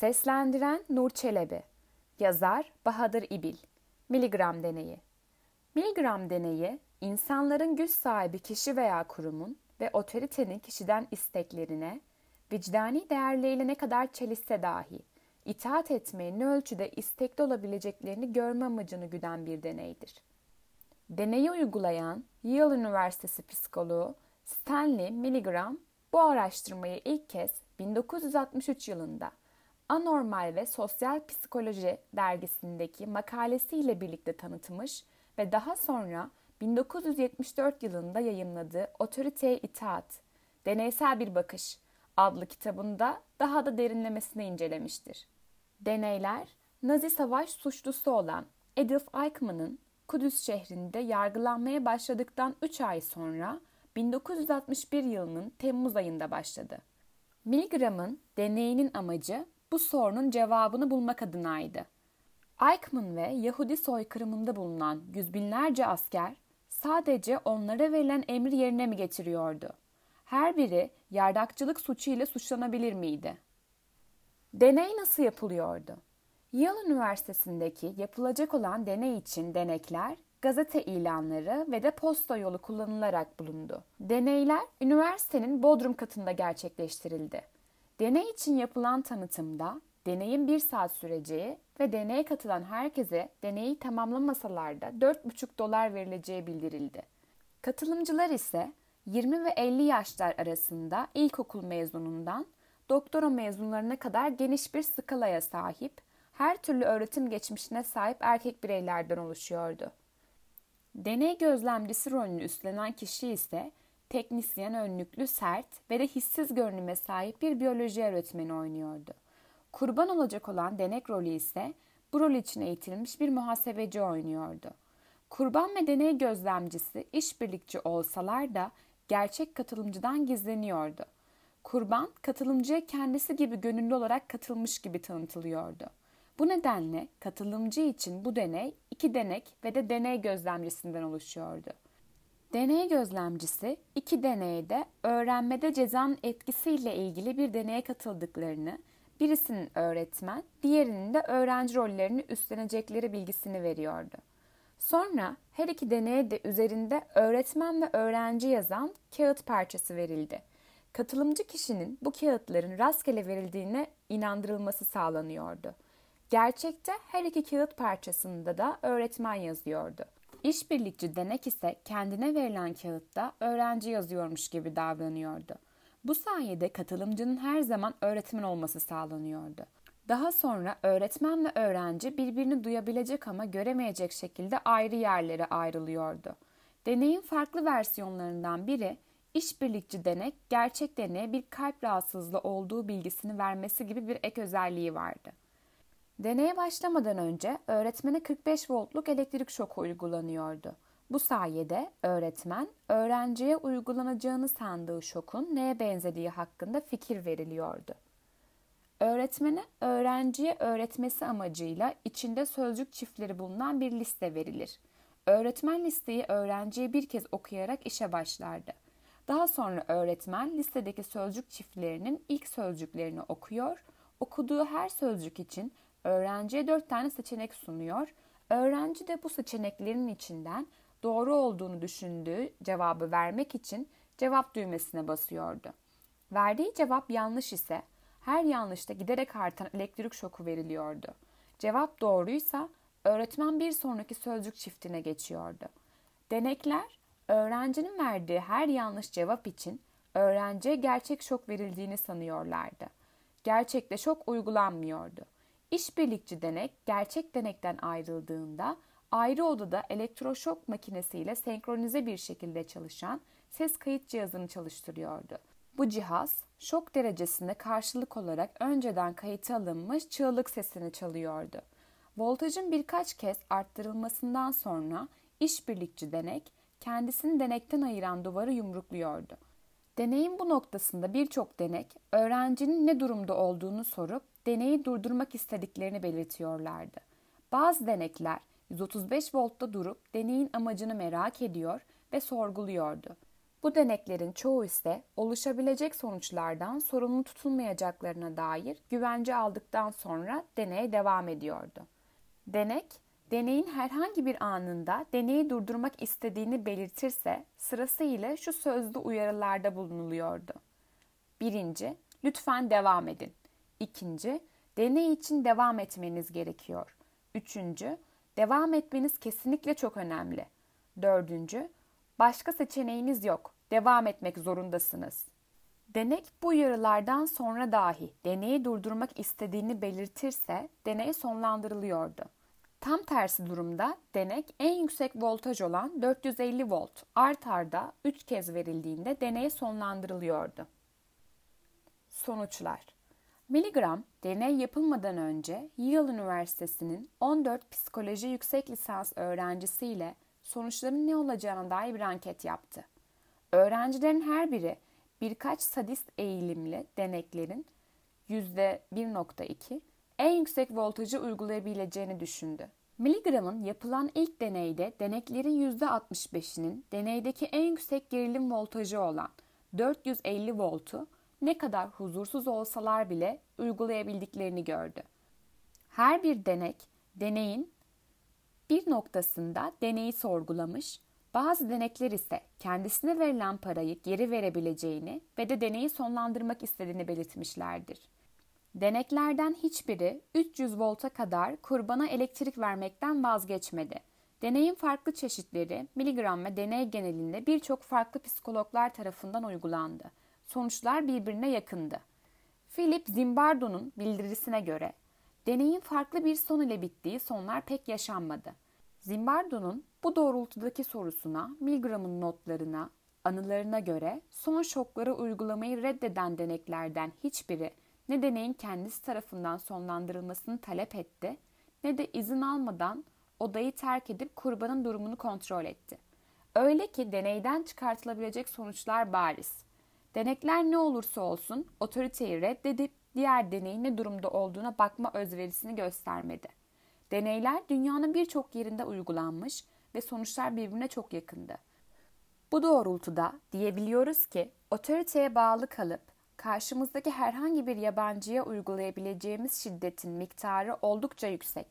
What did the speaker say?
Seslendiren Nur Çelebi. Yazar Bahadır İbil. Miligram Deneyi. Miligram deneyi, insanların güç sahibi kişi veya kurumun ve otoritenin kişiden isteklerine, vicdani değerleriyle ne kadar çelişse dahi, itaat etmeye ne ölçüde istekli olabileceklerini görme amacını güden bir deneydir. Deneyi uygulayan Yale Üniversitesi psikoloğu Stanley Milgram bu araştırmayı ilk kez 1963 yılında Anormal ve Sosyal Psikoloji dergisindeki makalesiyle birlikte tanıtmış ve daha sonra 1974 yılında yayınladığı Otoriteye İtaat, Deneysel Bir Bakış adlı kitabında daha da derinlemesine incelemiştir. Deneyler, Nazi savaş suçlusu olan Adolf Eichmann'ın Kudüs şehrinde yargılanmaya başladıktan 3 ay sonra 1961 yılının Temmuz ayında başladı. Milgram'ın deneyinin amacı bu sorunun cevabını bulmak adınaydı. Eichmann ve Yahudi soykırımında bulunan yüz binlerce asker sadece onlara verilen emri yerine mi getiriyordu? Her biri yardakçılık suçu ile suçlanabilir miydi? Deney nasıl yapılıyordu? Yale Üniversitesi'ndeki yapılacak olan deney için denekler, gazete ilanları ve de posta yolu kullanılarak bulundu. Deneyler üniversitenin bodrum katında gerçekleştirildi. Deney için yapılan tanıtımda deneyin bir saat süreceği ve deneye katılan herkese deneyi tamamlamasalar da 4,5 dolar verileceği bildirildi. Katılımcılar ise 20 ve 50 yaşlar arasında ilkokul mezunundan doktora mezunlarına kadar geniş bir skalaya sahip, her türlü öğretim geçmişine sahip erkek bireylerden oluşuyordu. Deney gözlemcisi rolünü üstlenen kişi ise teknisyen önlüklü, sert ve de hissiz görünüme sahip bir biyoloji öğretmeni oynuyordu. Kurban olacak olan denek rolü ise bu rol için eğitilmiş bir muhasebeci oynuyordu. Kurban ve deney gözlemcisi işbirlikçi olsalar da gerçek katılımcıdan gizleniyordu. Kurban katılımcıya kendisi gibi gönüllü olarak katılmış gibi tanıtılıyordu. Bu nedenle katılımcı için bu deney iki denek ve de deney gözlemcisinden oluşuyordu. Deney gözlemcisi iki deneyde öğrenmede cezanın etkisiyle ilgili bir deneye katıldıklarını, birisinin öğretmen, diğerinin de öğrenci rollerini üstlenecekleri bilgisini veriyordu. Sonra her iki deneye de üzerinde öğretmen ve öğrenci yazan kağıt parçası verildi. Katılımcı kişinin bu kağıtların rastgele verildiğine inandırılması sağlanıyordu. Gerçekte her iki kağıt parçasında da öğretmen yazıyordu. İşbirlikçi denek ise kendine verilen kağıtta öğrenci yazıyormuş gibi davranıyordu. Bu sayede katılımcının her zaman öğretmen olması sağlanıyordu. Daha sonra öğretmen ve öğrenci birbirini duyabilecek ama göremeyecek şekilde ayrı yerlere ayrılıyordu. Deneyin farklı versiyonlarından biri işbirlikçi denek gerçek deneye bir kalp rahatsızlığı olduğu bilgisini vermesi gibi bir ek özelliği vardı. Deneye başlamadan önce öğretmene 45 voltluk elektrik şoku uygulanıyordu. Bu sayede öğretmen öğrenciye uygulanacağını sandığı şokun neye benzediği hakkında fikir veriliyordu. Öğretmene öğrenciye öğretmesi amacıyla içinde sözcük çiftleri bulunan bir liste verilir. Öğretmen listeyi öğrenciye bir kez okuyarak işe başlardı. Daha sonra öğretmen listedeki sözcük çiftlerinin ilk sözcüklerini okuyor, okuduğu her sözcük için öğrenciye dört tane seçenek sunuyor. Öğrenci de bu seçeneklerin içinden doğru olduğunu düşündüğü cevabı vermek için cevap düğmesine basıyordu. Verdiği cevap yanlış ise her yanlışta giderek artan elektrik şoku veriliyordu. Cevap doğruysa öğretmen bir sonraki sözcük çiftine geçiyordu. Denekler öğrencinin verdiği her yanlış cevap için öğrenciye gerçek şok verildiğini sanıyorlardı. Gerçekte şok uygulanmıyordu. İşbirlikçi denek gerçek denekten ayrıldığında ayrı odada elektroşok makinesiyle senkronize bir şekilde çalışan ses kayıt cihazını çalıştırıyordu. Bu cihaz şok derecesine karşılık olarak önceden kayıta alınmış çığlık sesini çalıyordu. Voltajın birkaç kez arttırılmasından sonra işbirlikçi denek kendisini denekten ayıran duvarı yumrukluyordu. Deneyin bu noktasında birçok denek öğrencinin ne durumda olduğunu sorup deneyi durdurmak istediklerini belirtiyorlardı. Bazı denekler 135 voltta durup deneyin amacını merak ediyor ve sorguluyordu. Bu deneklerin çoğu ise oluşabilecek sonuçlardan sorumlu tutulmayacaklarına dair güvence aldıktan sonra deneye devam ediyordu. Denek, deneyin herhangi bir anında deneyi durdurmak istediğini belirtirse sırasıyla şu sözlü uyarılarda bulunuluyordu. Birinci, lütfen devam edin. İkinci, deney için devam etmeniz gerekiyor. Üçüncü, devam etmeniz kesinlikle çok önemli. Dördüncü, başka seçeneğiniz yok. Devam etmek zorundasınız. Denek bu uyarılardan sonra dahi deneyi durdurmak istediğini belirtirse deney sonlandırılıyordu. Tam tersi durumda denek en yüksek voltaj olan 450 volt art arda 3 kez verildiğinde deney sonlandırılıyordu. Sonuçlar Miligram, deney yapılmadan önce Yale Üniversitesi'nin 14 psikoloji yüksek lisans öğrencisiyle sonuçların ne olacağına dair bir anket yaptı. Öğrencilerin her biri birkaç sadist eğilimli deneklerin %1.2 en yüksek voltajı uygulayabileceğini düşündü. Milligram'ın yapılan ilk deneyde deneklerin %65'inin deneydeki en yüksek gerilim voltajı olan 450 voltu ne kadar huzursuz olsalar bile uygulayabildiklerini gördü. Her bir denek, deneyin bir noktasında deneyi sorgulamış, bazı denekler ise kendisine verilen parayı geri verebileceğini ve de deneyi sonlandırmak istediğini belirtmişlerdir. Deneklerden hiçbiri 300 volta kadar kurbana elektrik vermekten vazgeçmedi. Deneyin farklı çeşitleri miligram ve deney genelinde birçok farklı psikologlar tarafından uygulandı. Sonuçlar birbirine yakındı. Philip Zimbardo'nun bildirisine göre deneyin farklı bir son ile bittiği sonlar pek yaşanmadı. Zimbardo'nun bu doğrultudaki sorusuna Milgram'ın notlarına, anılarına göre son şokları uygulamayı reddeden deneklerden hiçbiri ne deneyin kendisi tarafından sonlandırılmasını talep etti ne de izin almadan odayı terk edip kurbanın durumunu kontrol etti. Öyle ki deneyden çıkartılabilecek sonuçlar bariz. Denekler ne olursa olsun otoriteyi reddedip diğer deneyin ne durumda olduğuna bakma özverisini göstermedi. Deneyler dünyanın birçok yerinde uygulanmış ve sonuçlar birbirine çok yakındı. Bu doğrultuda diyebiliyoruz ki otoriteye bağlı kalıp karşımızdaki herhangi bir yabancıya uygulayabileceğimiz şiddetin miktarı oldukça yüksek.